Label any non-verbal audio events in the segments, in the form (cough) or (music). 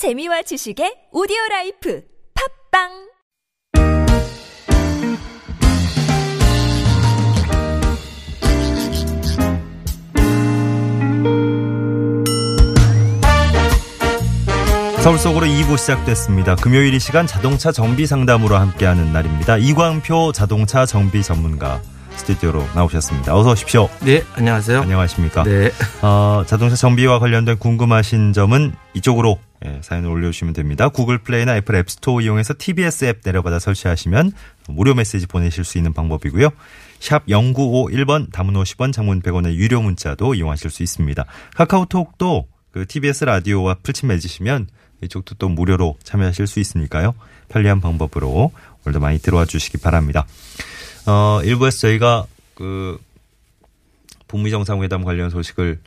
재미와 지식의 오디오 life 팟빵 서울 속으로 2부 시작됐습니다. 금요일 이 시간 자동차 정비 상담으로 함께하는 날입니다. 이광표 자동차 정비 전문가 스튜디오로 나오셨습니다. 어서 오십시오. 네, 안녕하세요. 안녕하십니까. 네. 어, 자동차 정비와 관련된 궁금하신 점은 이쪽으로 예, 사연을 올려주시면 됩니다. Google Play나 Apple App Store 이용해서 TBS 앱 내려받아 설치하시면 무료 메시지 보내실 수 있는 방법이고요. 샵 0951번 단문 50원 장문 100원의 유료 문자도 이용하실 수 있습니다. 카카오톡도 그 TBS 라디오와 풀친 맺으시면 이쪽도 또 무료로 참여하실 수 있으니까요. 편리한 방법으로 오늘도 많이 들어와 주시기 바랍니다. 어, 일부에서 저희가 그 북미 정상회담 관련 소식을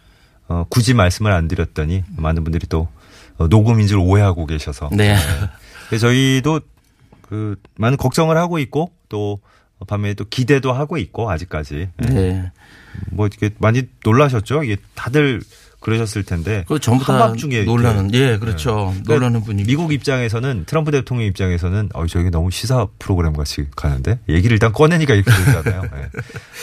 어, 굳이 말씀을 안 드렸더니 많은 분들이 또 어, 녹음인 줄 오해하고 계셔서 네. 그래서 저희도 그 많은 걱정을 하고 있고 또 반면에 또 기대도 하고 있고 아직까지 예. 네. 뭐 이렇게 많이 놀라셨죠? 이게 다들 그러셨을 텐데 그 전부 다 한밤중에 놀라는, 이렇게 예, 그렇죠. 그러니까 놀라는 분위기. 미국 입장에서는 트럼프 대통령 입장에서는 어 저게 너무 시사 프로그램 같이 가는데 얘기를 일단 꺼내니까 이렇게 되잖아요. 예.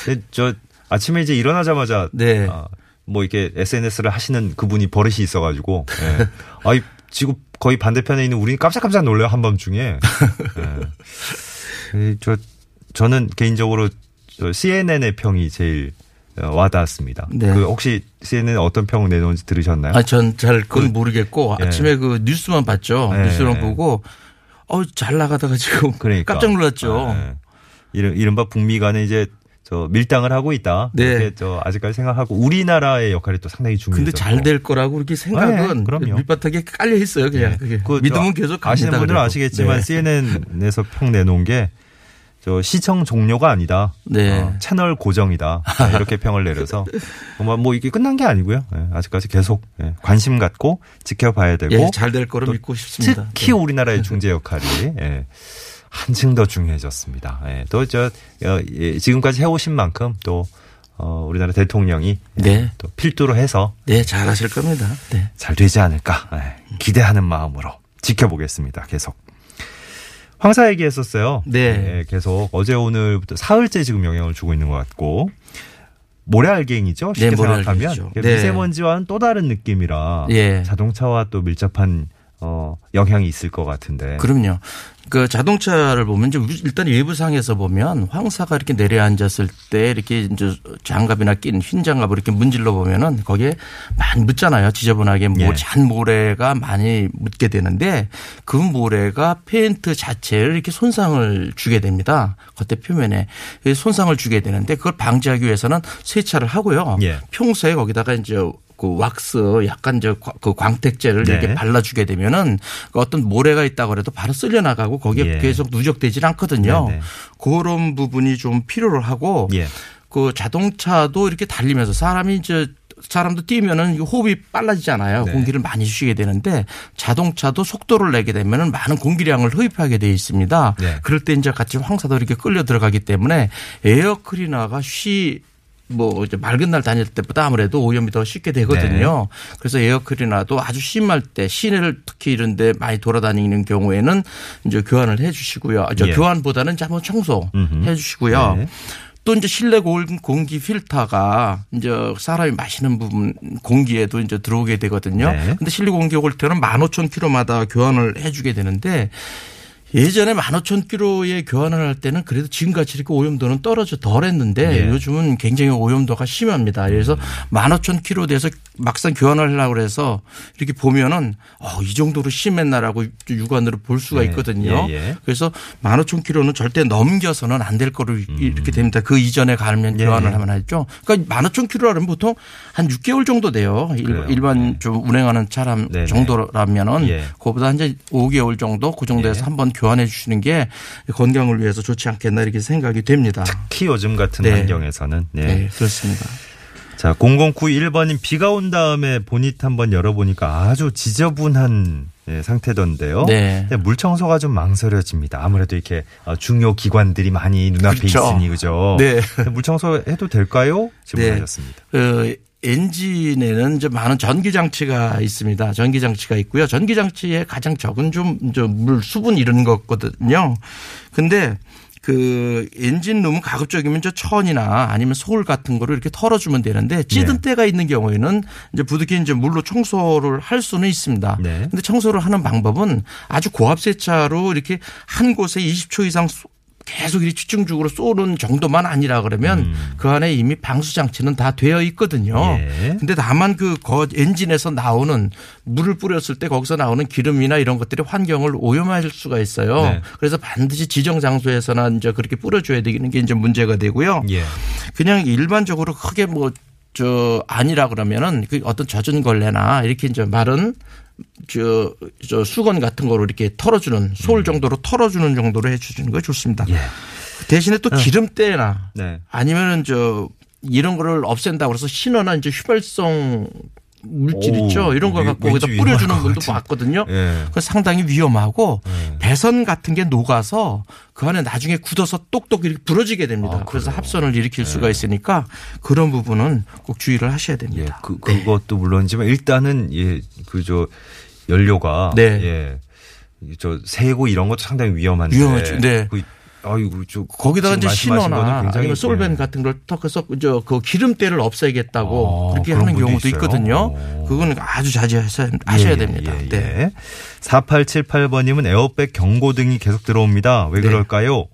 근데 저 아침에 이제 일어나자마자 네. 아, 뭐 이렇게 SNS를 하시는 그분이 버릇이 있어가지고 예. (laughs) 아이 지금 거의 반대편에 있는 우리는 깜짝깜짝 놀래요 한밤중에. 예. 이 (laughs) 저 저는 개인적으로 저 CNN의 평이 제일 어, 와닿았습니다. 네. 그 혹시 CNN 어떤 평 내놓은지 들으셨나요? 아, 전 잘 그건 모르겠고 예. 아침에 그 뉴스만 봤죠. 예. 뉴스만 보고 어, 잘 나가다가 지금 (laughs) 그러니까. 깜짝 놀랐죠. 예. 이른, 이른바 북미 간에 이제 저 밀당을 하고 있다. 네. 이렇게 저 아직까지 생각하고 우리나라의 역할이 또 상당히 중요해요. 근데 잘 될 거라고 그렇게 생각은 네, 그럼요. 밑바닥에 깔려 있어요. 그냥 예. 그게. 그저 계속 갑니다. 아시는 분들은. 아시겠지만 네. CNN에서 평 내놓은 게 저 시청 종료가 아니다. 네. 어, 채널 고정이다. 네, 이렇게 평을 내려서 정말 (laughs) 뭐 이게 끝난 게 아니고요. 예, 아직까지 계속 예, 관심 갖고 지켜봐야 되고 예, 잘될 거로 또 믿고 싶습니다. 특히 네. 우리나라의 (laughs) 중재 역할이 예, 한층 더 중요해졌습니다. 예, 또저 어, 예, 지금까지 해오신 만큼 또 어, 우리나라 대통령이 네. 또 필두로 해서 네, 잘 하실 겁니다. 네. 잘 되지 않을까 예, 기대하는 마음으로 지켜보겠습니다. 계속. 황사 얘기했었어요. 네. 예, 계속 어제 오늘부터 사흘째 지금 영향을 주고 있는 것 같고 모래알갱이죠. 쉽게 네, 생각하면 모래알갱이죠. 네. 미세먼지와는 또 다른 느낌이라 예. 자동차와 또 밀접한 어, 영향이 있을 것 같은데. 그럼요. 그 자동차를 보면 이제 일단 외부상에서 보면 황사가 이렇게 내려앉았을 때 이렇게 이제 장갑이나 낀 흰 장갑을 이렇게 문질러 보면은 거기에 많이 묻잖아요. 지저분하게 뭐 예. 잔 모래가 많이 묻게 되는데 그 모래가 페인트 자체를 이렇게 손상을 주게 됩니다. 겉에 표면에 그 손상을 주게 되는데 그걸 방지하기 위해서는 세차를 하고요. 예. 평소에 거기다가 이제 그 왁스 약간 저 그 광택제를 네. 이렇게 발라주게 되면은 그 어떤 모래가 있다고 해도 바로 쓸려 나가고 거기에 예. 계속 누적되질 않거든요. 네네. 그런 부분이 좀 필요로 하고 예. 그 자동차도 이렇게 달리면서 사람이 이제 사람도 뛰면은 호흡이 빨라지잖아요. 네. 공기를 많이 쉬게 되는데 자동차도 속도를 내게 되면은 많은 공기량을 흡입하게 돼 있습니다. 네. 그럴 때 이제 같이 황사도 이렇게 끌려 들어가기 때문에 에어 클리너가 쉬 뭐 이제 맑은 날 다닐 때보다 아무래도 오염이 더 쉽게 되거든요. 네. 그래서 에어 클리너도 아주 심할 때 시내를 특히 이런 데 많이 돌아다니는 경우에는 이제 교환을 해 주시고요. 저 예. 교환보다는 이제 한번 청소 음흠. 해주시고요. 네. 또 이제 실내 공- 공기 필터가 이제 사람이 마시는 부분 공기에도 이제 들어오게 되거든요. 네. 근데 실내 공기 필터는 15,000km마다 교환을 해 주게 되는데 예전에 15,000km에 교환을 할 때는 그래도 지금같이 이렇게 오염도는 떨어져 덜 했는데 예. 요즘은 굉장히 오염도가 심합니다. 그래서 15,000km 돼서 막상 교환을 하려고 그래서 이렇게 보면은 어, 이 정도로 심했나라고 육안으로 볼 수가 예. 있거든요. 예, 예. 그래서 15,000km는 절대 넘겨서는 안 될 거로 이렇게 됩니다. 그 이전에 가면 예, 교환을 예. 하면 하죠. 그러니까 15,000km라면 보통 한 6개월 정도 돼요. 그래요. 일, 반 좀 운행하는 차량 네네. 정도라면은 예. 그거보다 이제 5개월 정도 그 정도에서 예. 한번 교환해 주시는 게 건강을 위해서 좋지 않겠나 이렇게 생각이 됩니다. 특히 요즘 같은 네. 환경에서는 네. 네, 그렇습니다. 자 0091번님 비가 온 다음에 보닛 한번 열어보니까 아주 지저분한 예, 상태던데요. 네. 근데 물 청소가 좀 망설여집니다. 아무래도 이렇게 어, 중요 기관들이 많이 눈앞에 그렇죠. 있으니 그죠. 네. 근데 물 청소 해도 될까요? 질문하셨습니다. 그 엔진에는 이제 많은 전기 장치가 있습니다. 전기 장치가 있고요. 전기 장치의 가장 적은 좀물 수분 이런 거거든요. 근데 그 엔진 룸은 가급적이면 저 천이나 아니면 소울 같은 거를 이렇게 털어주면 되는데 찌든 네. 때가 있는 경우에는 이제 부득이 이제 물로 청소를 할 수는 있습니다. 네. 근데 청소를 하는 방법은 아주 고압 세차로 이렇게 한 곳에 20초 이상 쏘- 계속 이렇게 집중적으로 쏘는 정도만 아니라 그러면 그 안에 이미 방수 장치는 다 되어 있거든요. 예. 근데 다만 그 거- 엔진에서 나오는 물을 뿌렸을 때 거기서 나오는 기름이나 이런 것들이 환경을 오염할 수가 있어요. 네. 그래서 반드시 지정 장소에서나 이제 그렇게 뿌려줘야 되는 게 이제 문제가 되고요. 예. 그냥 일반적으로 크게 뭐 저 아니라 그러면은 그 어떤 젖은 걸레나 이렇게 이제 마른 저, 저 수건 같은 거로 이렇게 털어주는 소울 정도로 털어주는 정도로 해주시는 거 좋습니다. 예. 대신에 또 기름때나 네. 아니면은 저 이런 거를 없앤다고 그래서 신어나 이제 휘발성 물질 오, 있죠. 이런 걸 위- 갖고 거기다 뿌려주는 분도 것 봤거든요. 예. 그 상당히 위험하고 네. 배선 같은 게 녹아서 그 안에 나중에 굳어서 똑똑 이렇게 부러지게 됩니다. 아, 그래서? 합선을 일으킬 수가 있으니까 그런 부분은 꼭 주의를 하셔야 예. 됩니다. 그 그것도 물론이지만 일단은 예, 그 저 연료가 네. 예. 저 새고 이런 것도 상당히 위험한데. 위험하죠. 네. 그 아이고 저 거기다가 이제 굉장히 아니면 솔벤 예. 같은 걸 턱해서 저그 기름때를 없애겠다고 아, 그렇게 하는 경우도 있어요? 있거든요. 오. 그거는 아주 자제하셔야 하셔야 예, 됩니다. 예, 예. 네. 4878번님은 에어백 경고등이 계속 들어옵니다. 왜 네. 그럴까요?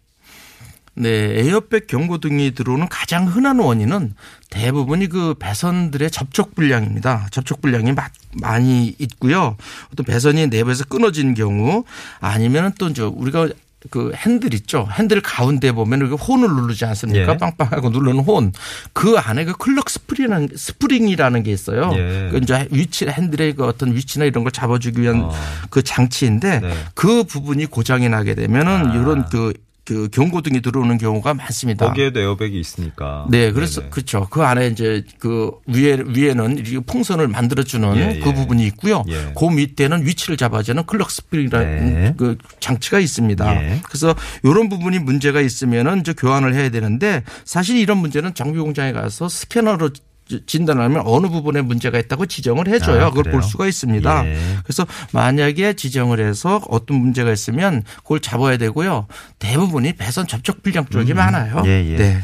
네, 에어백 경고등이 들어오는 가장 흔한 원인은 대부분이 그 배선들의 접촉 불량입니다. 접촉 불량이 마- 많이 있고요. 또 배선이 내부에서 끊어진 경우 아니면은 또 이제 우리가 그 핸들 있죠. 핸들 가운데 보면 이렇게 혼을 누르지 않습니까? 예. 빵빵하고 누르는 horn. 그 안에 그 clock spring이라는, spring이라는 게 있어요. 예. 그 이제 위치, 핸들의 그 어떤 위치나 이런 걸 잡아주기 위한 어. 그 장치인데 네. 그 부분이 고장이 나게 되면은 아. 이런 그, 그 경고등이 들어오는 경우가 많습니다. 거기에도 에어백이 있으니까. 네, 그래서 네네. 그렇죠. 그 안에 이제 그 위에 위에는 풍선을 만들어주는 예, 그 예. 부분이 있고요. 예. 그 밑에는 위치를 잡아주는 clock spring이라는 네. 그 장치가 있습니다. 예. 그래서 이런 부분이 문제가 있으면은 이제 교환을 해야 되는데 사실 이런 문제는 정비 공장에 가서 스캐너로 진단하면 어느 부분에 문제가 있다고 지정을 해줘요. 아, 그걸? 볼 수가 있습니다. 예. 그래서 만약에 지정을 해서 어떤 문제가 있으면 그걸 잡아야 되고요. 대부분이 배선 접촉 불량 쪽이 많아요. 예, 예. 네.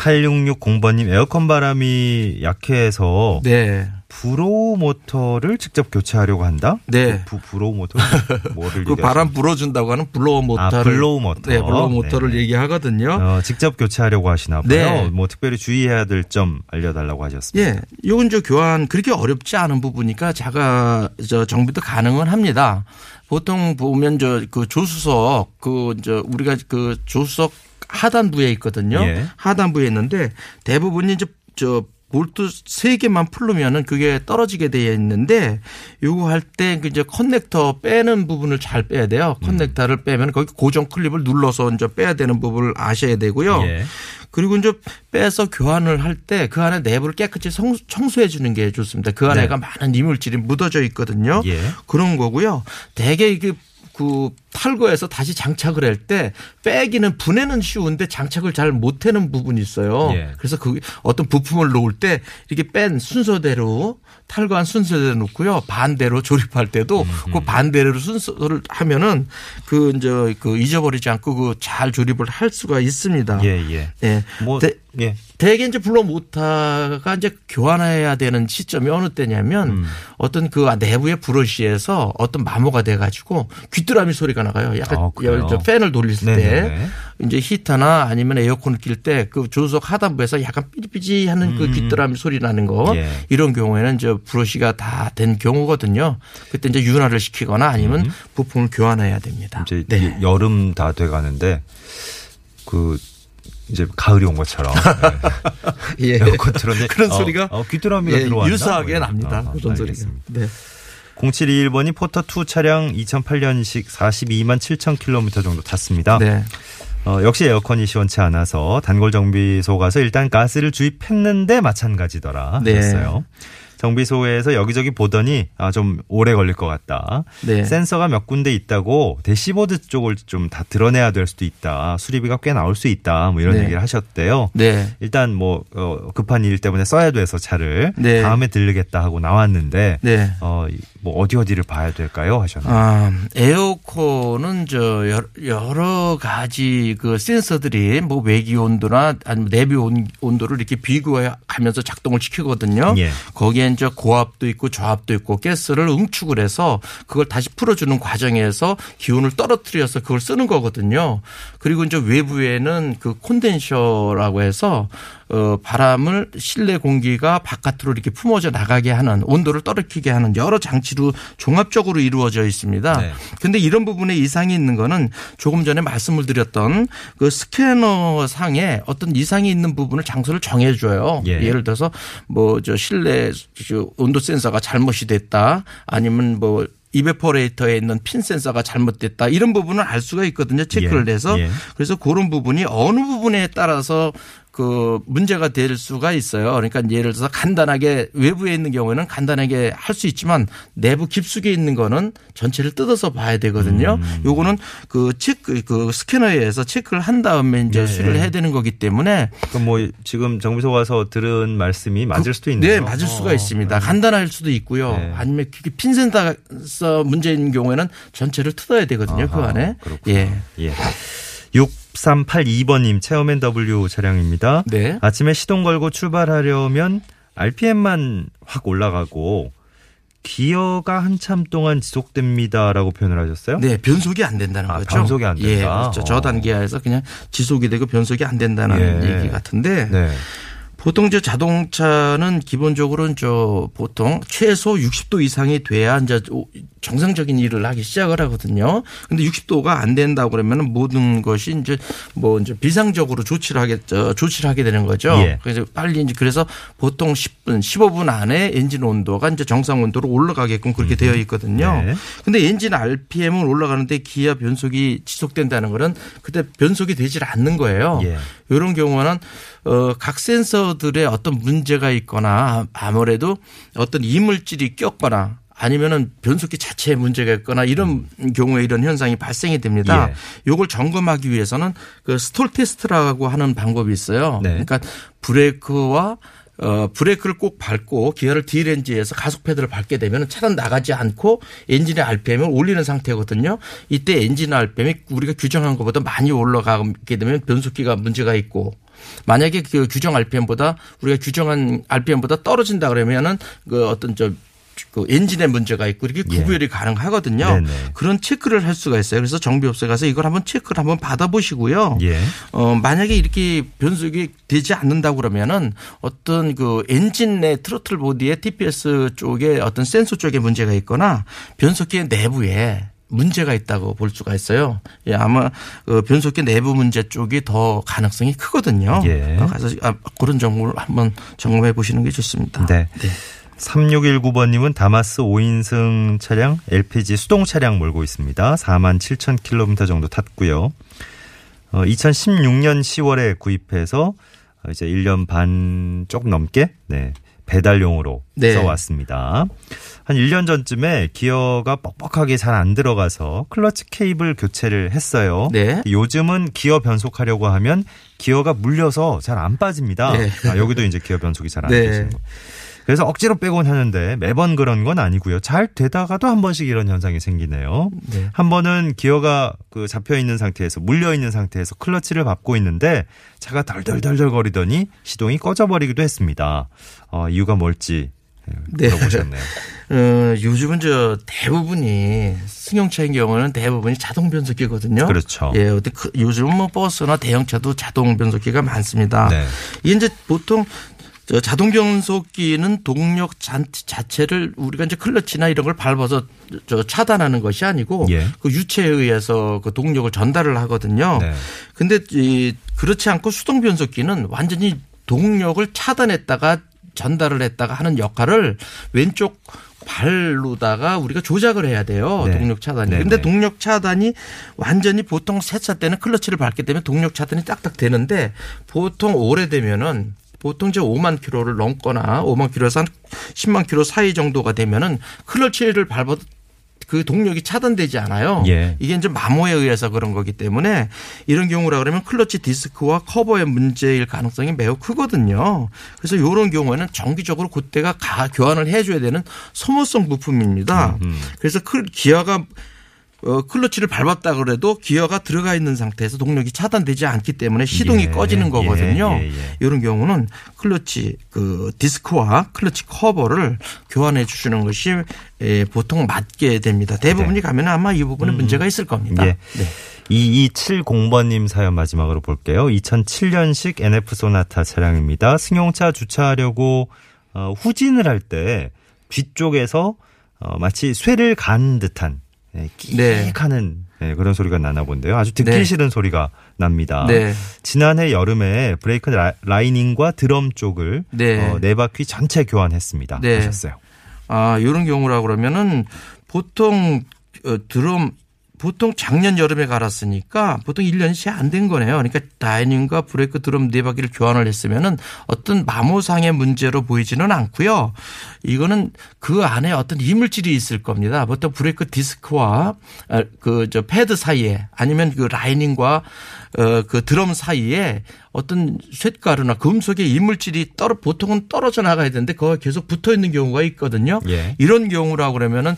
8660번님 에어컨 바람이 약해서 네. blower motor를 직접 교체하려고 한다? 네. 부, blower motor? (laughs) 뭐를 그 바람 불어준다고 하는 blower motor를 blower motor. 네, blower motor를 네. 얘기하거든요. 어, 직접 교체하려고 하시나 봐요. 네. 뭐 특별히 주의해야 될 점 알려달라고 하셨습니다. 예, 요건 저 교환 그렇게 어렵지 않은 부분이니까 자가 저 정비도 가능은 합니다. 보통 보면 저 그 조수석 그 저 우리가 그 조수석 하단부에 있거든요. 예. 하단부에 있는데 대부분이 이제 저 볼트 세 개만 풀르면은 그게 떨어지게 되어 있는데 요거 할 때 이제 커넥터 빼는 부분을 잘 빼야 돼요. 음. 커넥터를 빼면 거기 고정 클립을 눌러서 이제 빼야 되는 부분을 아셔야 되고요. 예. 그리고 이제 빼서 교환을 할 때 그 안에 내부를 깨끗이 성- 청소해 주는 게 좋습니다. 그 안에가 많은 이물질이 묻어져 있거든요. 네. 예. 그런 거고요. 대개 이게 그 탈거해서 다시 장착을 할 때 빼기는 분해는 쉬운데 장착을 잘 못하는 부분이 있어요. 예. 그래서 그 어떤 부품을 놓을 때 이렇게 뺀 순서대로 탈거한 순서대로 놓고요. 반대로 조립할 때도 그 반대로 순서를 하면은 그 이제 그 잊어버리지 않고 그 잘 조립을 할 수가 있습니다. 예, 예. 예. 뭐, 대- 예. 대개 이제 블로 모터가 이제 교환해야 되는 시점이 어느 때냐면 음. 어떤 그 내부의 브러쉬에서 어떤 마모가 돼 가지고 귀뚜라미 소리가 나가요. 약간 아, 그래요? 저 팬을 돌릴 때 네네네. 이제 히터나 아니면 에어컨을 낄 때 그 조수석 하단부에서 약간 삐리삐리 하는 그 귀뚜라미 소리 나는 거 음. 예. 이런 경우에는 이제 브러쉬가 다 된 경우거든요. 그때 이제 윤활을 시키거나 아니면 부품을 교환해야 됩니다. 음. 이제 네. 여름 다 돼 가는데 그 이제 가을이 온 것처럼 (laughs) 예. 예. 에어컨 틀었는데 그런 어, 소리가 어, 귀뚜라미가 예, 들어왔나? 유사하게 뭐 납니다. 어, 그런 소리가. 네. 0721번이 포터2 차량 2008년식 42만 7천 킬로미터 정도 탔습니다. 네. 어, 역시 에어컨이 시원치 않아서 단골 정비소 가서 일단 가스를 주입했는데 마찬가지더라. 네. 그랬어요. 정비소에서 여기저기 보더니 아, 좀 오래 걸릴 것 같다. 네. 센서가 몇 군데 있다고 대시보드 쪽을 좀 다 드러내야 될 수도 있다. 수리비가 꽤 나올 수 있다. 뭐 이런 네. 얘기를 하셨대요. 네. 일단 뭐 어, 급한 일 때문에 써야 돼서 차를 네. 다음에 들르겠다 하고 나왔는데 네. 어, 뭐 어디 어디를 봐야 될까요? 하셨나요? 아, 에어컨은 저 여러, 가지 그 센서들이 뭐 외기 온도나 아니면 내비 온, 온도를 이렇게 비교하면서 작동을 시키거든요. 예. 거기에 이제 고압도 있고 저압도 있고 가스를 응축을 해서 그걸 다시 풀어주는 과정에서 기온을 떨어뜨려서 그걸 쓰는 거거든요. 그리고 이제 외부에는 그 콘덴셔라고 해서 어 바람을 실내 공기가 바깥으로 이렇게 품어져 나가게 하는 온도를 떨어뜨리게 하는 여러 장치로 종합적으로 이루어져 있습니다. 네. 근데 이런 부분에 이상이 있는 거는 조금 전에 말씀을 드렸던 그 스캐너 상에 어떤 이상이 있는 부분을 장소를 정해 줘요. 예. 예를 들어서 뭐 저 실내 저 온도 센서가 잘못이 됐다 아니면 뭐 이베퍼레이터에 있는 핀 센서가 잘못됐다 이런 부분을 알 수가 있거든요. 체크를 예. 해서 예. 그래서 그런 부분이 어느 부분에 따라서 그 문제가 될 수가 있어요. 그러니까 예를 들어서 간단하게 외부에 있는 경우에는 간단하게 할 수 있지만 내부 깊숙이 있는 거는 전체를 뜯어서 봐야 되거든요. 음. 요거는 그 체크 그 스캐너에 의해서 체크를 한 다음에 이제 네. 수리를 해야 되는 거기 때문에 그럼 뭐 지금 정비소 와서 들은 말씀이 맞을 수도 있네요. 네, 맞을 수가 어, 있습니다. 간단할 수도 있고요. 네. 아니면 그게 핀 센서 문제인 경우에는 전체를 뜯어야 되거든요. 그 아하, 안에. 그렇구나. 예. 예. 6382번님 체어맨 W 차량입니다. 네. 아침에 시동 걸고 출발하려면 RPM만 확 올라가고 기어가 한참 동안 지속됩니다라고 표현을 하셨어요? 네, 변속이 안 된다는 아, 거죠. 변속이 안 된다. 예, 그렇죠. 어. 저단기아에서 그냥 지속이 되고 변속이 안 된다는 예. 얘기 같은데 네. 보통 저 자동차는 기본적으로는 저 보통 최소 60도 이상이 돼야 이제 정상적인 일을 하기 시작을 하거든요. 근데 60도가 안 된다고 그러면 모든 것이 이제 뭐 이제 비상적으로 조치를 하게 저 조치를 하게 되는 거죠. 예. 그래서 빨리 이제 그래서 보통 10분, 15분 안에 엔진 온도가 이제 정상 온도로 올라가게끔 그렇게 되어 있거든요. 네. 근데 엔진 RPM은 올라가는데 기아 변속이 지속된다는 거는 그때 변속이 되질 않는 거예요. 예. 이런 경우는 어, 각 센서 들의 어떤 문제가 있거나 아무래도 어떤 이물질이 꼈거나 아니면은 변속기 자체에 문제가 있거나 이런 경우에 이런 현상이 발생이 됩니다. 예. 요걸 점검하기 위해서는 그 stall test라고 하는 방법이 있어요. 네. 그러니까 브레이크와 어, 브레이크를 꼭 밟고 기어를 D range에서 가속 페달을 밟게 되면 차는 나가지 않고 엔진의 RPM을 올리는 상태거든요. 이때 엔진 RPM이 우리가 규정한 것보다 많이 올라가게 되면 변속기가 문제가 있고 만약에 그 규정 RPM보다 우리가 규정한 RPM보다 떨어진다 그러면은 그 어떤 저그 엔진에 문제가 있고 이렇게 예. 구별이 가능하거든요. 네네. 그런 체크를 할 수가 있어요. 그래서 정비업소에 가서 이걸 한번 체크를 한번 받아보시고요. 예. 어, 만약에 이렇게 변속이 되지 않는다고 그러면은 어떤 그 엔진 내 트로틀 보디의 TPS 쪽에 어떤 센서 쪽에 문제가 있거나 변속기 내부에 문제가 있다고 볼 수가 있어요. 예, 아마 그 변속기 내부 문제 쪽이 더 가능성이 크거든요. 예. 어, 가서 아, 그런 정보를 한번 점검해 보시는 게 좋습니다. 네. 3619번님은 다마스 5인승 차량 LPG 수동 차량 몰고 있습니다. 4만 7천 킬로미터 정도 탔고요. 어, 2016년 10월에 구입해서 어, 이제 1년 반 조금 넘게 네, 배달용으로 네. 써왔습니다. 한 1년 전쯤에 기어가 뻑뻑하게 잘 안 들어가서 클러치 케이블 교체를 했어요. 네. 요즘은 기어 변속하려고 하면 기어가 물려서 잘 안 빠집니다. 네. 아, 여기도 이제 기어 변속이 잘안 네. 되시는 거. 그래서 억지로 빼곤 하는데 매번 그런 건 아니고요. 잘 되다가도 한 번씩 이런 현상이 생기네요. 네. 한 번은 기어가 그 잡혀 있는 상태에서 물려 있는 상태에서 클러치를 밟고 있는데 차가 덜덜덜덜 거리더니 시동이 꺼져 버리기도 했습니다. 어, 이유가 뭘지 네. 물어보셨네요. (laughs) 어, 요즘은 저 대부분이 승용차인 경우는 대부분이 자동 변속기거든요. 그렇죠. 예, 근데 그 요즘은 뭐 버스나 대형차도 자동 변속기가 많습니다. 네. 이게 이제 보통 저 자동 변속기는 동력 잔- 자체를 우리가 이제 클러치나 이런 걸 밟아서 저 차단하는 것이 아니고 예. 그 유체에 의해서 그 동력을 전달을 하거든요. 네. 근데 이 그렇지 않고 수동 변속기는 완전히 동력을 차단했다가 전달을 했다가 하는 역할을 왼쪽 발로다가 우리가 조작을 해야 돼요. 네. 동력 차단이. 네네. 근데 동력 차단이 완전히 보통 세차 때는 클러치를 밟게 되면 동력 차단이 딱딱 되는데 보통 오래되면은 보통 이제 5만 킬로를 넘거나 5만 킬로에서 한 10만 킬로 사이 정도가 되면은 클러치를 밟아도 그 동력이 차단되지 않아요. 예. 이게 이제 마모에 의해서 그런 거기 때문에 이런 경우라 그러면 클러치 디스크와 커버의 문제일 가능성이 매우 크거든요. 그래서 이런 경우에는 정기적으로 그때가 가 교환을 해줘야 되는 소모성 부품입니다. 그래서 클 기어가 어, 클러치를 밟았다 그래도 기어가 들어가 있는 상태에서 동력이 차단되지 않기 때문에 시동이 예, 꺼지는 거거든요. 예, 예, 예. 이런 경우는 클러치 그 디스크와 클러치 커버를 교환해 주시는 것이 예, 보통 맞게 됩니다. 대부분이 가면 아마 이 부분에 문제가 있을 겁니다. 예. 네. 2270번님 사연 마지막으로 볼게요. 2007년식 NF 소나타 차량입니다. 승용차 주차하려고 어, 후진을 할 때 뒤쪽에서 어, 마치 쇠를 간 듯한 예, 네. 끼익하는 예, 그런 소리가 나나 본데요. 아주 듣기 네. 싫은 소리가 납니다. 네. 지난해 여름에 브레이크 라- 라이닝과 드럼 쪽을 네. 어, 네 바퀴 전체 교환했습니다. 네. 하셨어요. 아, 이런 경우라 그러면은 보통 어, 드럼 보통 작년 여름에 갈았으니까 보통 1년이 채 안 된 거네요. 그러니까 라이닝과 브레이크 드럼 네 바퀴를 교환을 했으면은 어떤 마모상의 문제로 보이지는 않고요. 이거는 그 안에 어떤 이물질이 있을 겁니다. 보통 브레이크 디스크와 그 저 패드 사이에 아니면 그 라이닝과 어그 드럼 사이에 어떤 쇳가루나 금속의 이물질이 떨어 보통은 떨어져 나가야 되는데 거기 계속 붙어 있는 경우가 있거든요. 예. 이런 경우라 그러면은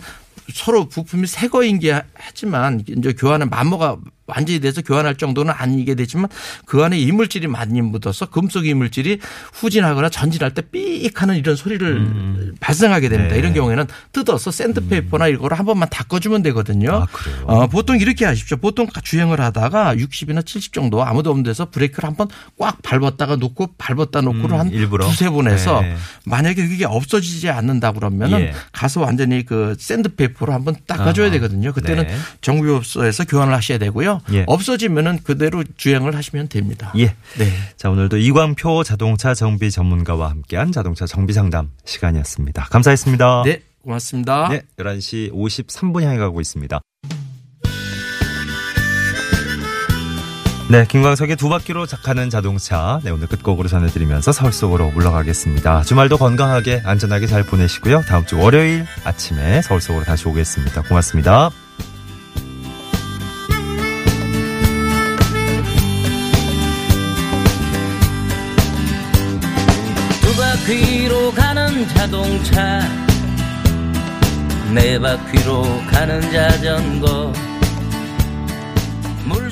서로 부품이 새 거인 게 하지만 이제 교환은 마모가 완전히 돼서 교환할 정도는 아니게 되지만 그 안에 이물질이 많이 묻어서 금속 이물질이 후진하거나 전진할 때 삐익 하는 이런 소리를 발생하게 됩니다. 네. 이런 경우에는 뜯어서 샌드페이퍼나 이거를 한 번만 닦아주면 되거든요. 아, 그래요? 어, 보통 이렇게 하십시오. 보통 주행을 하다가 60이나 70 정도 아무도 없는 데서 브레이크를 한 번 꽉 밟았다가 놓고 밟았다 놓고를 음, 한 일부러? 두세 번 해서 네. 만약에 그게 없어지지 않는다 그러면은 예. 가서 완전히 그 샌드페이퍼로 한번 닦아줘야 아하. 되거든요. 그때는 네. 정비업소에서 교환을 하셔야 되고요. 예. 없어지면은 그대로 주행을 하시면 됩니다. 예. 네. 자, 오늘도 이광표 자동차 정비 전문가와 함께한 자동차 정비 상담 시간이었습니다. 감사했습니다. 네, 고맙습니다. 네, 11시 53분 향해 가고 있습니다. 네, 김광석의 두 바퀴로 가는 자동차. 네, 오늘 끝곡으로 전해드리면서 서울 속으로 물러가겠습니다. 주말도 건강하게, 안전하게 잘 보내시고요. 다음 주 월요일 아침에 서울 속으로 다시 오겠습니다. 고맙습니다. 자동차. 네 바퀴로 가는 자전거. 날